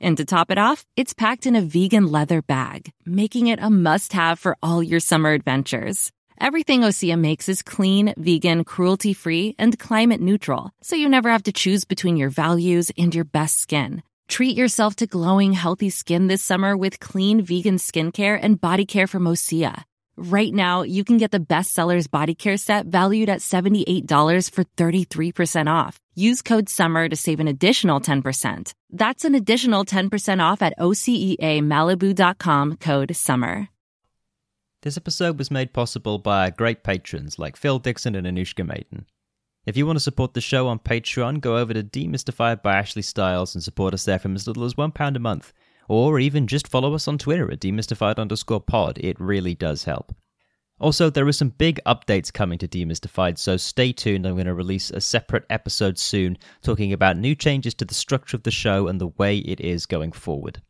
And to top it off, it's packed in a vegan leather bag, making it a must have for all your summer adventures. Everything Osea makes is clean, vegan, cruelty free, and climate neutral, so you never have to choose between your values and your best skin. Treat yourself to glowing, healthy skin this summer with clean vegan skincare and body care from Osea. Right now, you can get the bestsellers body care set valued at $78 for 33% off. Use code SUMMER to save an additional 10%. That's an additional 10% off at OseaMalibu.com code SUMMER. This episode was made possible by great patrons like Phil Dixon and Anushka Maiden. If you want to support the show on Patreon, go over to Demystified by Ashley Styles and support us there from as little as £1 a month. Or even just follow us on Twitter at demystified underscore pod. It really does help. Also, there are some big updates coming to Demystified, so stay tuned. I'm going to release a separate episode soon talking about new changes to the structure of the show and the way it is going forward.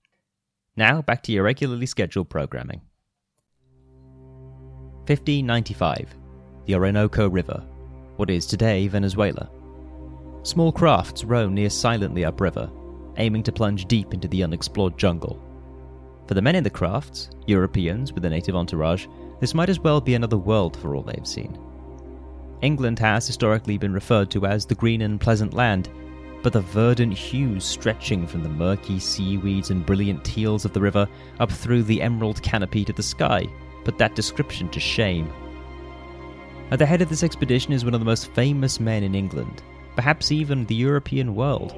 Now, back to your regularly scheduled programming. 1595. The Orinoco River, what is today Venezuela. Small crafts row near silently upriver, aiming to plunge deep into the unexplored jungle. For the men in the crafts, Europeans with a native entourage, this might as well be another world for all they've seen. England has historically been referred to as the green and pleasant land, but the verdant hues stretching from the murky seaweeds and brilliant teals of the river up through the emerald canopy to the sky put that description to shame. At the head of this expedition is one of the most famous men in England, perhaps even the European world.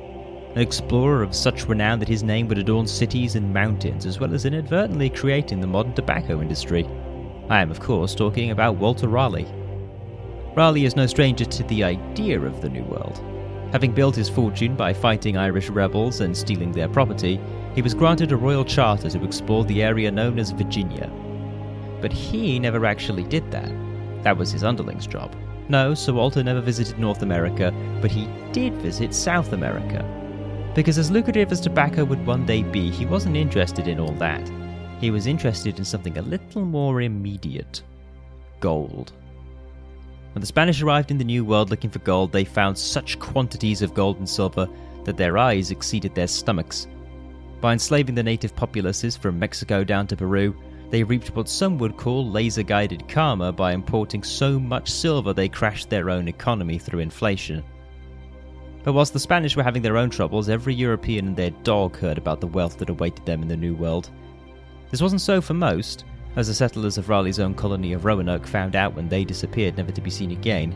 An explorer of such renown that his name would adorn cities and mountains, as well as inadvertently creating the modern tobacco industry. I am, of course, talking about Walter Raleigh. Raleigh is no stranger to the idea of the New World. Having built his fortune by fighting Irish rebels and stealing their property, he was granted a royal charter to explore the area known as Virginia. But he never actually did that. That was his underling's job. No, Sir Walter never visited North America, but he did visit South America. Because as lucrative as tobacco would one day be, he wasn't interested in all that. He was interested in something a little more immediate gold. When the Spanish arrived in the New World looking for gold, they found such quantities of gold and silver that their eyes exceeded their stomachs. By enslaving the native populaces from Mexico down to Peru, they reaped what some would call laser guided karma by importing so much silver they crashed their own economy through inflation. But whilst the Spanish were having their own troubles, every European and their dog heard about the wealth that awaited them in the New World. This wasn't so for most, as the settlers of Raleigh's own colony of Roanoke found out when they disappeared, never to be seen again.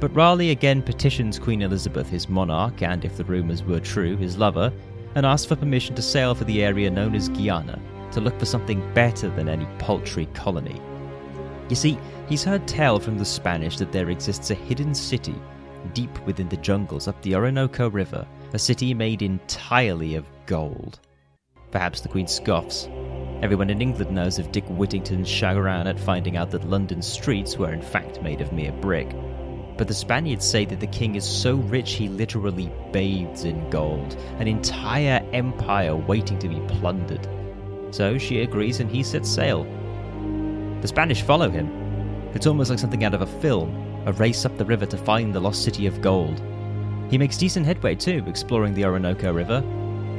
But Raleigh again petitions Queen Elizabeth, his monarch, and if the rumours were true, his lover, and asks for permission to sail for the area known as Guiana, to look for something better than any paltry colony. You see, he's heard tell from the Spanish that there exists a hidden city deep within the jungles up the Orinoco River, a city made entirely of gold. Perhaps the Queen scoffs. Everyone in England knows of Dick Whittington's chagrin at finding out that London's streets were in fact made of mere brick. But the Spaniards say that the king is so rich he literally bathes in gold, an entire empire waiting to be plundered. So she agrees and he sets sail. The Spanish follow him. It's almost like something out of a film, a race up the river to find the lost city of gold. He makes decent headway too, exploring the Orinoco River.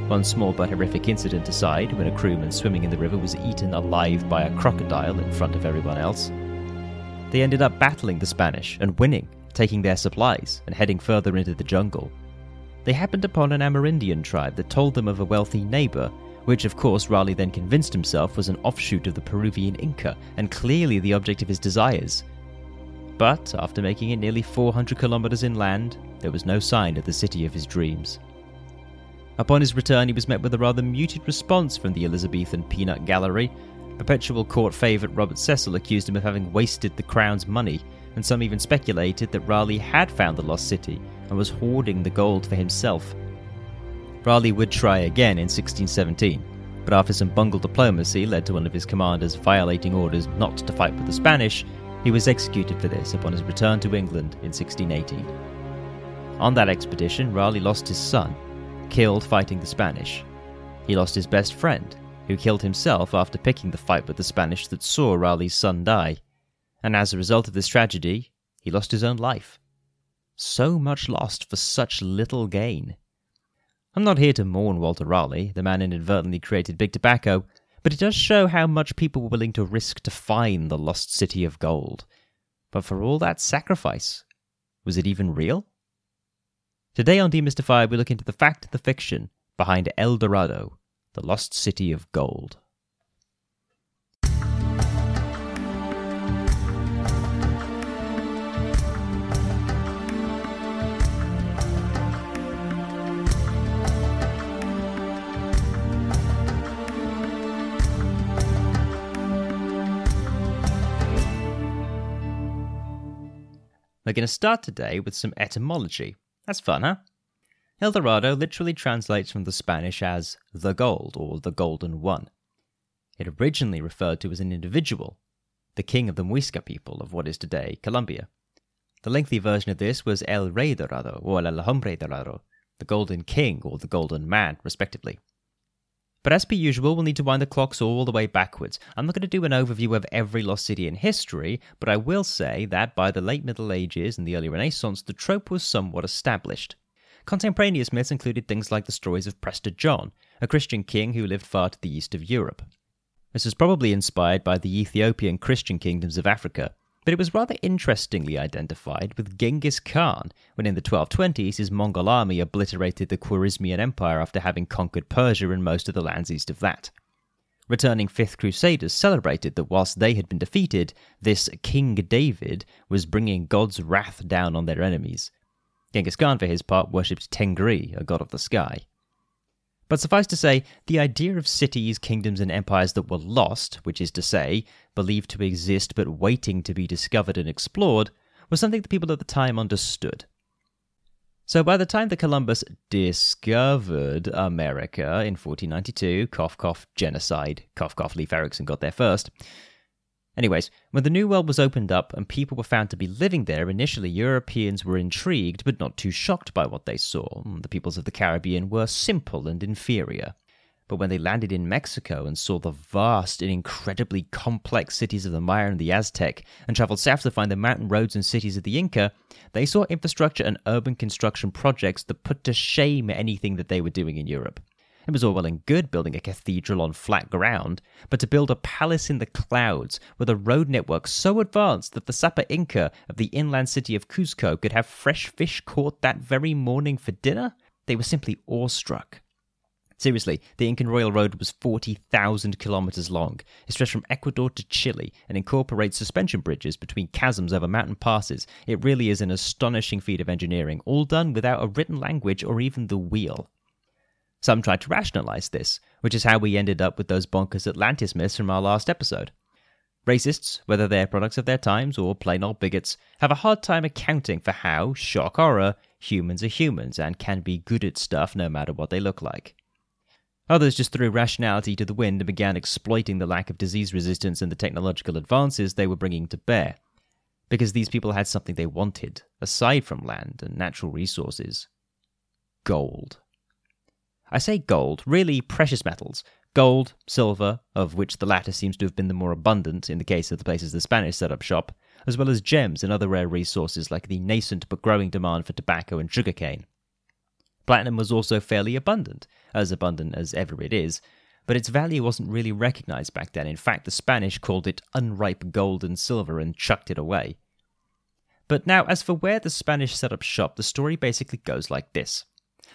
One small but horrific incident aside, when a crewman swimming in the river was eaten alive by a crocodile in front of everyone else. They ended up battling the Spanish and winning, taking their supplies and heading further into the jungle. They happened upon an Amerindian tribe that told them of a wealthy neighbor which of course Raleigh then convinced himself was an offshoot of the Peruvian Inca and clearly the object of his desires. But after making it nearly 400 kilometers inland, there was no sign of the city of his dreams. Upon his return, he was met with a rather muted response from the Elizabethan peanut gallery. Perpetual court favourite Robert Cecil accused him of having wasted the crown's money, and some even speculated that Raleigh had found the lost city and was hoarding the gold for himself. Raleigh would try again in 1617, but after some bungled diplomacy led to one of his commanders violating orders not to fight with the Spanish, he was executed for this upon his return to England in 1618. On that expedition, Raleigh lost his son, killed fighting the Spanish. He lost his best friend, who killed himself after picking the fight with the Spanish that saw Raleigh's son die. And as a result of this tragedy, he lost his own life. So much lost for such little gain. I'm not here to mourn Walter Raleigh, the man inadvertently created big tobacco, but it does show how much people were willing to risk to find the lost city of gold. But for all that sacrifice, was it even real? Today on Demystified, we look into the fact the fiction behind El Dorado, the lost city of gold. We're going to start today with some etymology. That's fun, huh? El Dorado literally translates from the Spanish as the gold or the golden one. It originally referred to as an individual, the king of the Muisca people of what is today Colombia. The lengthy version of this was El Rey Dorado or El Hombre Dorado, the golden king or the golden man, respectively. But as per usual, we'll need to wind the clocks all the way backwards. I'm not going to do an overview of every lost city in history, but I will say that by the late Middle Ages and the early Renaissance, the trope was somewhat established. Contemporaneous myths included things like the stories of Prester John, a Christian king who lived far to the east of Europe. This was probably inspired by the Ethiopian Christian kingdoms of Africa, but it was rather interestingly identified with Genghis Khan when in the 1220s his Mongol army obliterated the Khwarezmian Empire after having conquered Persia and most of the lands east of that. Returning Fifth Crusaders celebrated that whilst they had been defeated, this King David was bringing God's wrath down on their enemies. Genghis Khan, for his part, worshipped Tengri, a god of the sky. But suffice to say, the idea of cities, kingdoms, and empires that were lost, which is to say, believed to exist but waiting to be discovered and explored, was something the people at the time understood. So by the time that Columbus discovered America in 1492, cough cough genocide, cough cough Leif Erikson got there first, Anyways, when the New World was opened up and people were found to be living there, initially Europeans were intrigued but not too shocked by what they saw. Hmm, the peoples of the Caribbean were simple and inferior. But when they landed in Mexico and saw the vast and incredibly complex cities of the Maya and the Aztec, and traveled south to find the mountain roads and cities of the Inca, they saw infrastructure and urban construction projects that put to shame anything that they were doing in Europe. It was all well and good building a cathedral on flat ground, but to build a palace in the clouds with a road network so advanced that the Sapa Inca of the inland city of Cuzco could have fresh fish caught that very morning for dinner? They were simply awestruck. Seriously, the Incan Royal Road was 40,000 kilometers long. It stretched from Ecuador to Chile and incorporates suspension bridges between chasms over mountain passes. It really is an astonishing feat of engineering, all done without a written language or even the wheel. Some tried to rationalize this, which is how we ended up with those bonkers Atlantis myths from our last episode. Racists, whether they're products of their times or plain old bigots, have a hard time accounting for how, shock horror, humans are humans and can be good at stuff no matter what they look like. Others just threw rationality to the wind and began exploiting the lack of disease resistance and the technological advances they were bringing to bear. Because these people had something they wanted, aside from land and natural resources gold. I say gold, really precious metals. Gold, silver, of which the latter seems to have been the more abundant in the case of the places the Spanish set up shop, as well as gems and other rare resources like the nascent but growing demand for tobacco and sugarcane. Platinum was also fairly abundant, as abundant as ever it is, but its value wasn't really recognized back then. In fact, the Spanish called it unripe gold and silver and chucked it away. But now, as for where the Spanish set up shop, the story basically goes like this.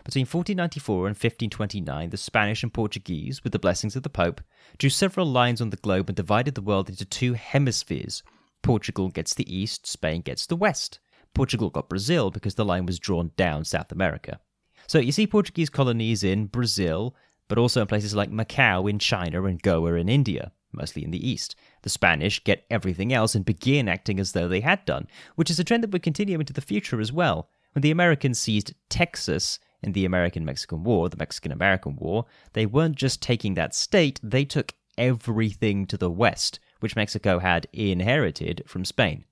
Between 1494 and 1529, the Spanish and Portuguese, with the blessings of the Pope, drew several lines on the globe and divided the world into two hemispheres. Portugal gets the east, Spain gets the west. Portugal got Brazil because the line was drawn down South America. So you see Portuguese colonies in Brazil, but also in places like Macau in China and Goa in India, mostly in the east. The Spanish get everything else and begin acting as though they had done, which is a trend that would continue into the future as well. When the Americans seized Texas in the American Mexican War, the Mexican American War, they weren't just taking that state, they took everything to the west, which Mexico had inherited from Spain.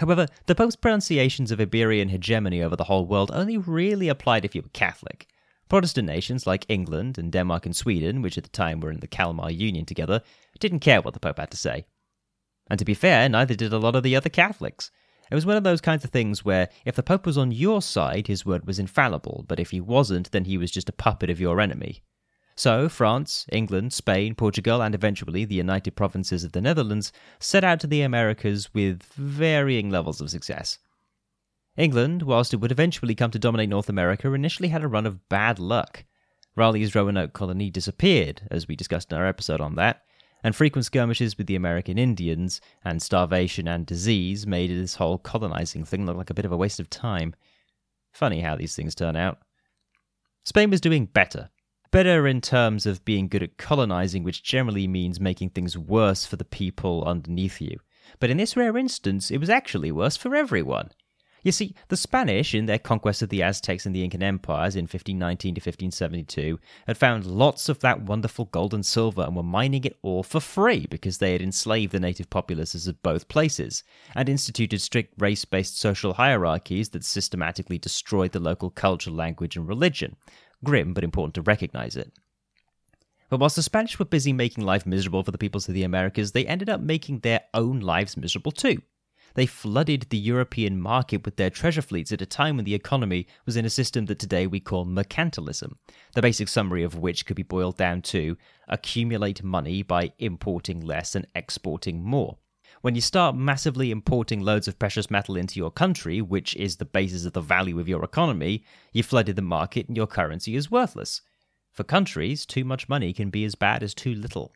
However, the Pope's pronunciations of Iberian hegemony over the whole world only really applied if you were Catholic. Protestant nations like England and Denmark and Sweden, which at the time were in the Kalmar Union together, didn't care what the Pope had to say. And to be fair, neither did a lot of the other Catholics. It was one of those kinds of things where if the Pope was on your side, his word was infallible, but if he wasn't, then he was just a puppet of your enemy. So, France, England, Spain, Portugal, and eventually the United Provinces of the Netherlands set out to the Americas with varying levels of success. England, whilst it would eventually come to dominate North America, initially had a run of bad luck. Raleigh's Roanoke colony disappeared, as we discussed in our episode on that, and frequent skirmishes with the American Indians and starvation and disease made this whole colonizing thing look like a bit of a waste of time. Funny how these things turn out. Spain was doing better. Better in terms of being good at colonizing, which generally means making things worse for the people underneath you. But in this rare instance, it was actually worse for everyone. You see, the Spanish, in their conquest of the Aztecs and the Incan empires in 1519 to 1572, had found lots of that wonderful gold and silver and were mining it all for free because they had enslaved the native populaces of both places and instituted strict race based social hierarchies that systematically destroyed the local culture, language, and religion. Grim, but important to recognize it. But whilst the Spanish were busy making life miserable for the peoples of the Americas, they ended up making their own lives miserable too. They flooded the European market with their treasure fleets at a time when the economy was in a system that today we call mercantilism, the basic summary of which could be boiled down to accumulate money by importing less and exporting more. When you start massively importing loads of precious metal into your country, which is the basis of the value of your economy, you flooded the market and your currency is worthless. For countries, too much money can be as bad as too little.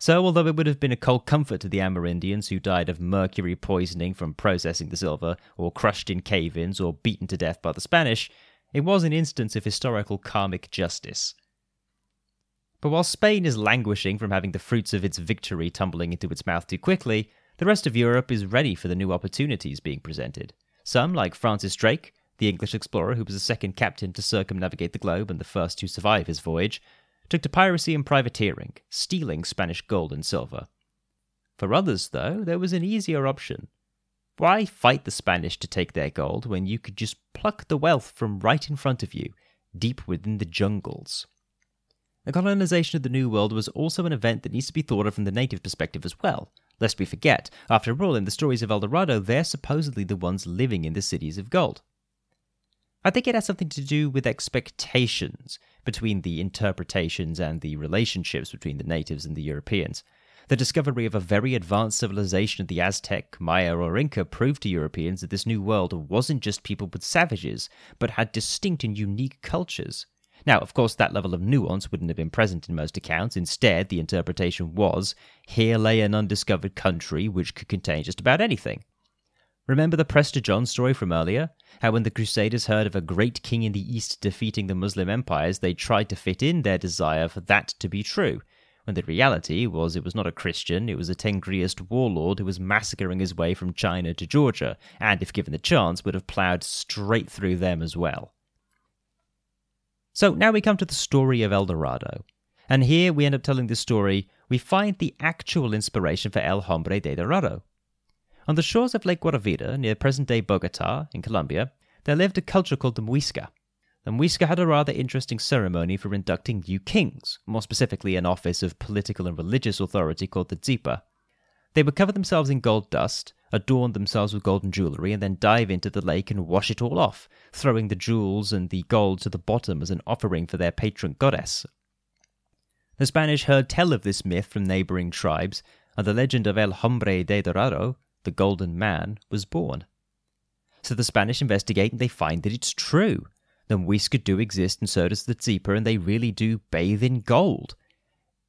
So, although it would have been a cold comfort to the Amerindians who died of mercury poisoning from processing the silver, or crushed in cave ins, or beaten to death by the Spanish, it was an instance of historical karmic justice. But while Spain is languishing from having the fruits of its victory tumbling into its mouth too quickly, the rest of Europe is ready for the new opportunities being presented. Some, like Francis Drake, the English explorer who was the second captain to circumnavigate the globe and the first to survive his voyage, took to piracy and privateering, stealing Spanish gold and silver. For others, though, there was an easier option. Why fight the Spanish to take their gold when you could just pluck the wealth from right in front of you, deep within the jungles? The colonization of the New World was also an event that needs to be thought of from the native perspective as well. Lest we forget, after all, in the stories of El Dorado, they're supposedly the ones living in the cities of gold. I think it has something to do with expectations between the interpretations and the relationships between the natives and the Europeans. The discovery of a very advanced civilization of the Aztec, Maya, or Inca proved to Europeans that this new world wasn't just people with savages, but had distinct and unique cultures. Now, of course, that level of nuance wouldn't have been present in most accounts. Instead, the interpretation was here lay an undiscovered country which could contain just about anything. Remember the Prester John story from earlier? How when the Crusaders heard of a great king in the East defeating the Muslim empires, they tried to fit in their desire for that to be true, when the reality was it was not a Christian, it was a Tengriist warlord who was massacring his way from China to Georgia, and if given the chance, would have ploughed straight through them as well. So now we come to the story of El Dorado. And here we end up telling the story, we find the actual inspiration for El Hombre de Dorado. On the shores of Lake Guatavita, near present day Bogota, in Colombia, there lived a culture called the Muisca. The Muisca had a rather interesting ceremony for inducting new kings, more specifically an office of political and religious authority called the Zipa. They would cover themselves in gold dust, adorn themselves with golden jewelry, and then dive into the lake and wash it all off, throwing the jewels and the gold to the bottom as an offering for their patron goddess. The Spanish heard tell of this myth from neighboring tribes, and the legend of El Hombre de Dorado the Golden Man, was born. So the Spanish investigate and they find that it's true. The Muisca do exist and so does the Zipa, and they really do bathe in gold.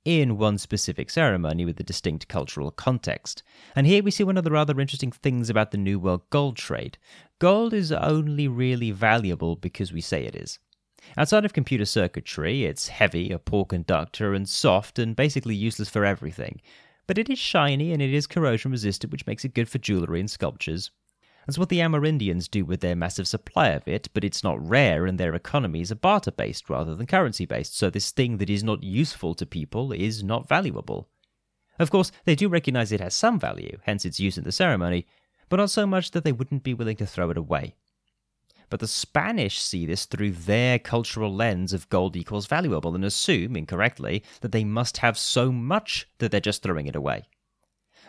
In one specific ceremony with a distinct cultural context. And here we see one of the rather interesting things about the New World gold trade. Gold is only really valuable because we say it is. Outside of computer circuitry, it's heavy, a poor conductor, and soft, and basically useless for everything but it is shiny and it is corrosion resistant, which makes it good for jewellery and sculptures. That's what the Amerindians do with their massive supply of it, but it's not rare and their economies are barter based rather than currency based, so this thing that is not useful to people is not valuable. Of course, they do recognize it has some value, hence its use in the ceremony, but not so much that they wouldn't be willing to throw it away. But the Spanish see this through their cultural lens of gold equals valuable and assume, incorrectly, that they must have so much that they're just throwing it away.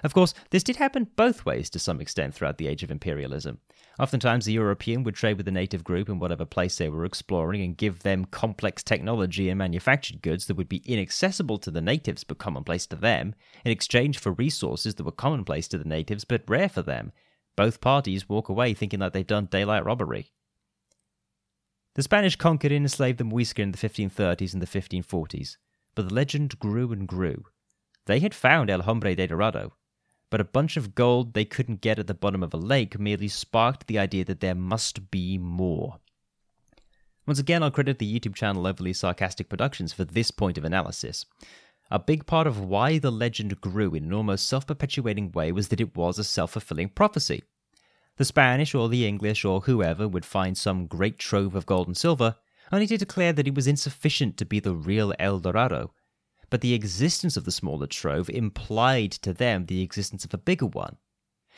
Of course, this did happen both ways to some extent throughout the age of imperialism. Oftentimes, the European would trade with the native group in whatever place they were exploring and give them complex technology and manufactured goods that would be inaccessible to the natives but commonplace to them, in exchange for resources that were commonplace to the natives but rare for them. Both parties walk away thinking that they've done daylight robbery. The Spanish conquered and enslaved the Muisca in the 1530s and the 1540s, but the legend grew and grew. They had found El Hombre de Dorado, but a bunch of gold they couldn't get at the bottom of a lake merely sparked the idea that there must be more. Once again, I'll credit the YouTube channel Overly Sarcastic Productions for this point of analysis. A big part of why the legend grew in an almost self perpetuating way was that it was a self fulfilling prophecy. The Spanish or the English or whoever would find some great trove of gold and silver, only to declare that it was insufficient to be the real El Dorado, but the existence of the smaller trove implied to them the existence of a bigger one.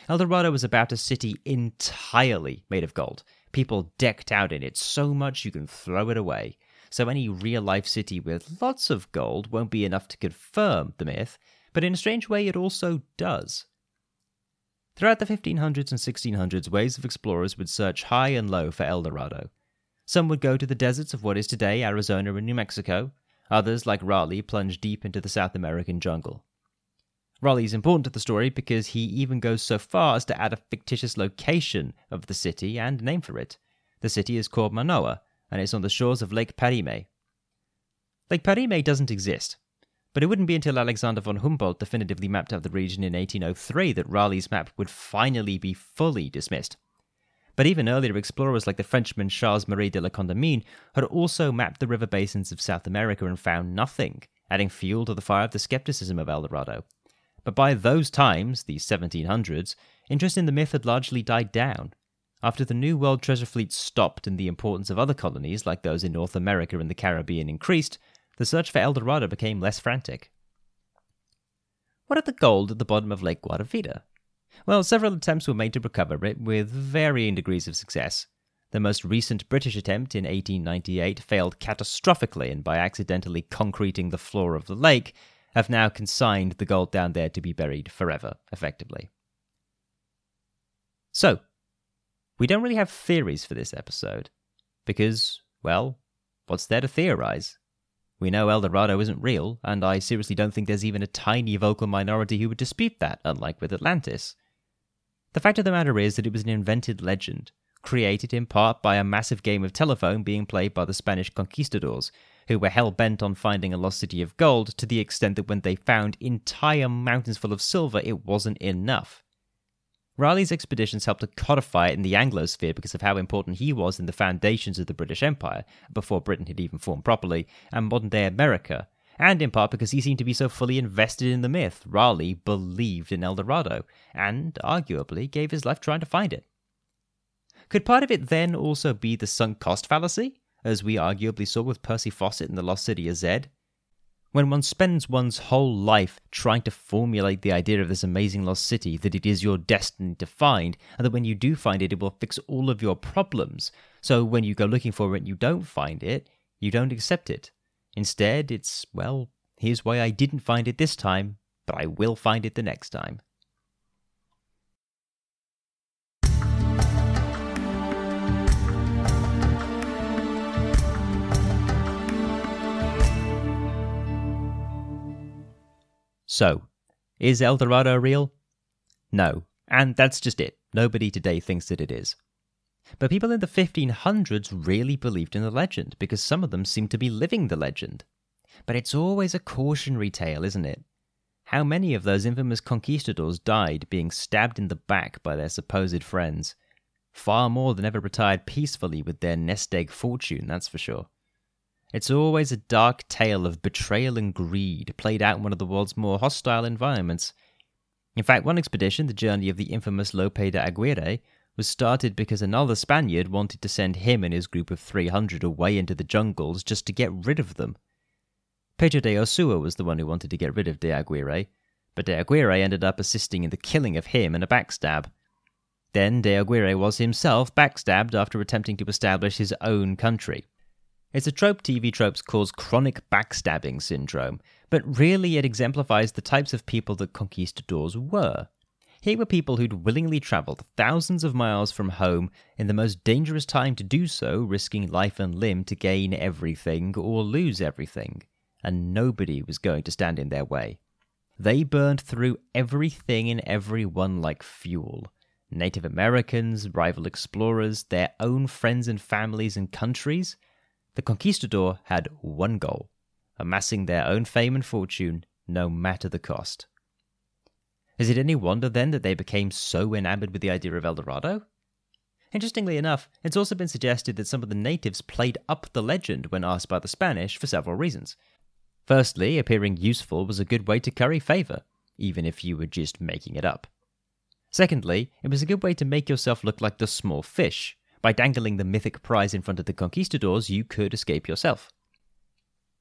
El Dorado was about a city entirely made of gold, people decked out in it so much you can throw it away. So any real life city with lots of gold won't be enough to confirm the myth, but in a strange way it also does. Throughout the 1500s and 1600s, waves of explorers would search high and low for El Dorado. Some would go to the deserts of what is today Arizona and New Mexico, Others, like Raleigh, plunged deep into the South American jungle. Raleigh is important to the story because he even goes so far as to add a fictitious location of the city and name for it. The city is called Manoa, and it's on the shores of Lake Parime. Lake Parime doesn't exist, but it wouldn't be until Alexander von Humboldt definitively mapped out the region in 1803 that Raleigh's map would finally be fully dismissed. But even earlier explorers like the Frenchman Charles Marie de la Condamine had also mapped the river basins of South America and found nothing, adding fuel to the fire of the skepticism of El Dorado. But by those times, the 1700s, interest in the myth had largely died down. After the New World treasure fleet stopped and the importance of other colonies, like those in North America and the Caribbean, increased, the search for El Dorado became less frantic. What of the gold at the bottom of Lake Guatavita? Well, several attempts were made to recover it, with varying degrees of success. The most recent British attempt in 1898 failed catastrophically, and by accidentally concreting the floor of the lake, have now consigned the gold down there to be buried forever, effectively. So, we don't really have theories for this episode, because, well, what's there to theorize? We know El Dorado isn't real, and I seriously don't think there's even a tiny vocal minority who would dispute that, unlike with Atlantis. The fact of the matter is that it was an invented legend, created in part by a massive game of telephone being played by the Spanish conquistadors, who were hell bent on finding a lost city of gold to the extent that when they found entire mountains full of silver, it wasn't enough. Raleigh's expeditions helped to codify it in the Anglosphere because of how important he was in the foundations of the British Empire, before Britain had even formed properly, and modern day America, and in part because he seemed to be so fully invested in the myth, Raleigh believed in El Dorado, and arguably gave his life trying to find it. Could part of it then also be the sunk cost fallacy, as we arguably saw with Percy Fawcett in The Lost City of Zed? When one spends one's whole life trying to formulate the idea of this amazing lost city that it is your destiny to find, and that when you do find it, it will fix all of your problems, so when you go looking for it and you don't find it, you don't accept it Instead, it's, well, here's why I didn't find it this time, but I will find it the next time. So, is El Dorado real? No, and that's just it. Nobody today thinks that it is. But people in the 1500s really believed in the legend because some of them seemed to be living the legend. But it's always a cautionary tale, isn't it? How many of those infamous conquistadors died being stabbed in the back by their supposed friends? Far more than ever retired peacefully with their nest egg fortune, that's for sure. It's always a dark tale of betrayal and greed played out in one of the world's more hostile environments. In fact, one expedition, the journey of the infamous Lope de Aguirre, was started because another Spaniard wanted to send him and his group of 300 away into the jungles just to get rid of them. Pedro de Ursua was the one who wanted to get rid of de Aguirre, but de Aguirre ended up assisting in the killing of him in a backstab. Then de Aguirre was himself backstabbed after attempting to establish his own country. It's a trope TV tropes calls chronic backstabbing syndrome, but really it exemplifies the types of people that conquistadors were. Here were people who'd willingly travelled thousands of miles from home in the most dangerous time to do so, risking life and limb to gain everything or lose everything, and nobody was going to stand in their way. They burned through everything and everyone like fuel. Native Americans, rival explorers, their own friends and families and countries. The conquistador had one goal amassing their own fame and fortune, no matter the cost. Is it any wonder then that they became so enamored with the idea of El Dorado? Interestingly enough, it's also been suggested that some of the natives played up the legend when asked by the Spanish for several reasons. Firstly, appearing useful was a good way to curry favour, even if you were just making it up. Secondly, it was a good way to make yourself look like the small fish. By dangling the mythic prize in front of the conquistadors, you could escape yourself.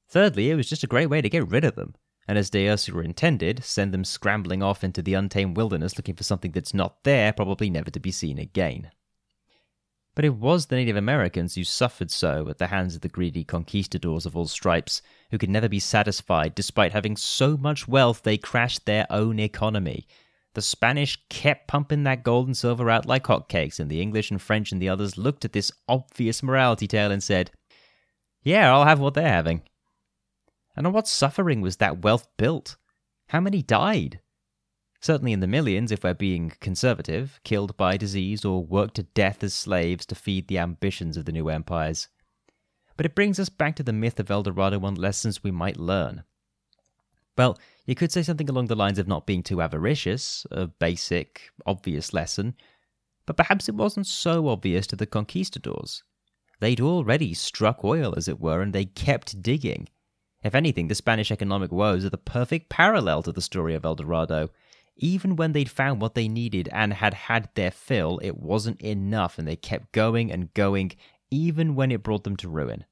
Thirdly, it was just a great way to get rid of them, and as De Ursua intended, send them scrambling off into the untamed wilderness looking for something that's not there, probably never to be seen again. But it was the Native Americans who suffered so at the hands of the greedy conquistadors of all stripes, who could never be satisfied despite having so much wealth they crashed their own economy. The Spanish kept pumping that gold and silver out like hotcakes, and the English and French and the others looked at this obvious morality tale and said, Yeah, I'll have what they're having. And on what suffering was that wealth built? How many died? Certainly in the millions, if we're being conservative, killed by disease or worked to death as slaves to feed the ambitions of the new empires. But it brings us back to the myth of El Dorado and lessons we might learn. Well, you could say something along the lines of not being too avaricious, a basic, obvious lesson, but perhaps it wasn't so obvious to the conquistadors. They'd already struck oil, as it were, and they kept digging. If anything, the Spanish economic woes are the perfect parallel to the story of El Dorado. Even when they'd found what they needed and had had their fill, it wasn't enough, and they kept going and going, even when it brought them to ruin.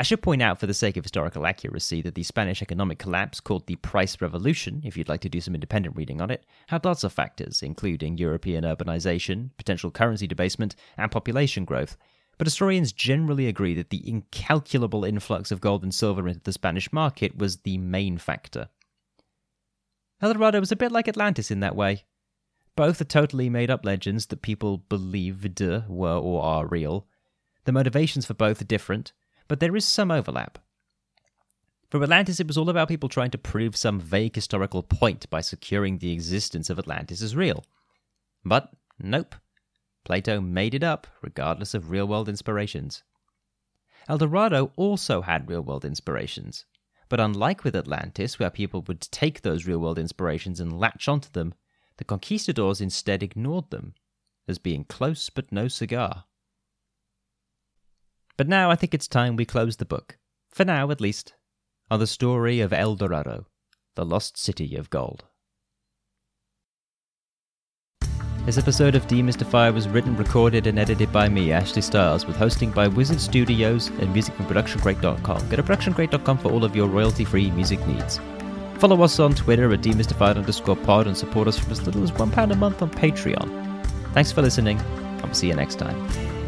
I should point out, for the sake of historical accuracy, that the Spanish economic collapse, called the Price Revolution, if you'd like to do some independent reading on it, had lots of factors, including European urbanization, potential currency debasement, and population growth, but historians generally agree that the incalculable influx of gold and silver into the Spanish market was the main factor. El Dorado was a bit like Atlantis in that way. Both are totally made up legends that people believed were or are real. The motivations for both are different, but there is some overlap. For Atlantis, it was all about people trying to prove some vague historical point by securing the existence of Atlantis as real. But nope, Plato made it up, regardless of real world inspirations. El Dorado also had real world inspirations, but unlike with Atlantis, where people would take those real world inspirations and latch onto them, the conquistadors instead ignored them, as being close but no cigar. But now I think it's time we close the book, for now at least, on the story of El Dorado, the lost city of gold. This episode of Demystify was written, recorded, and edited by me, Ashley Styles, with hosting by Wizard Studios and music from ProductionCrate.com. Go to ProductionCrate.com for all of your royalty-free music needs. Follow us on Twitter at demystified underscore pod and support us from as little as £1 a month on Patreon. Thanks for listening, and we'll see you next time.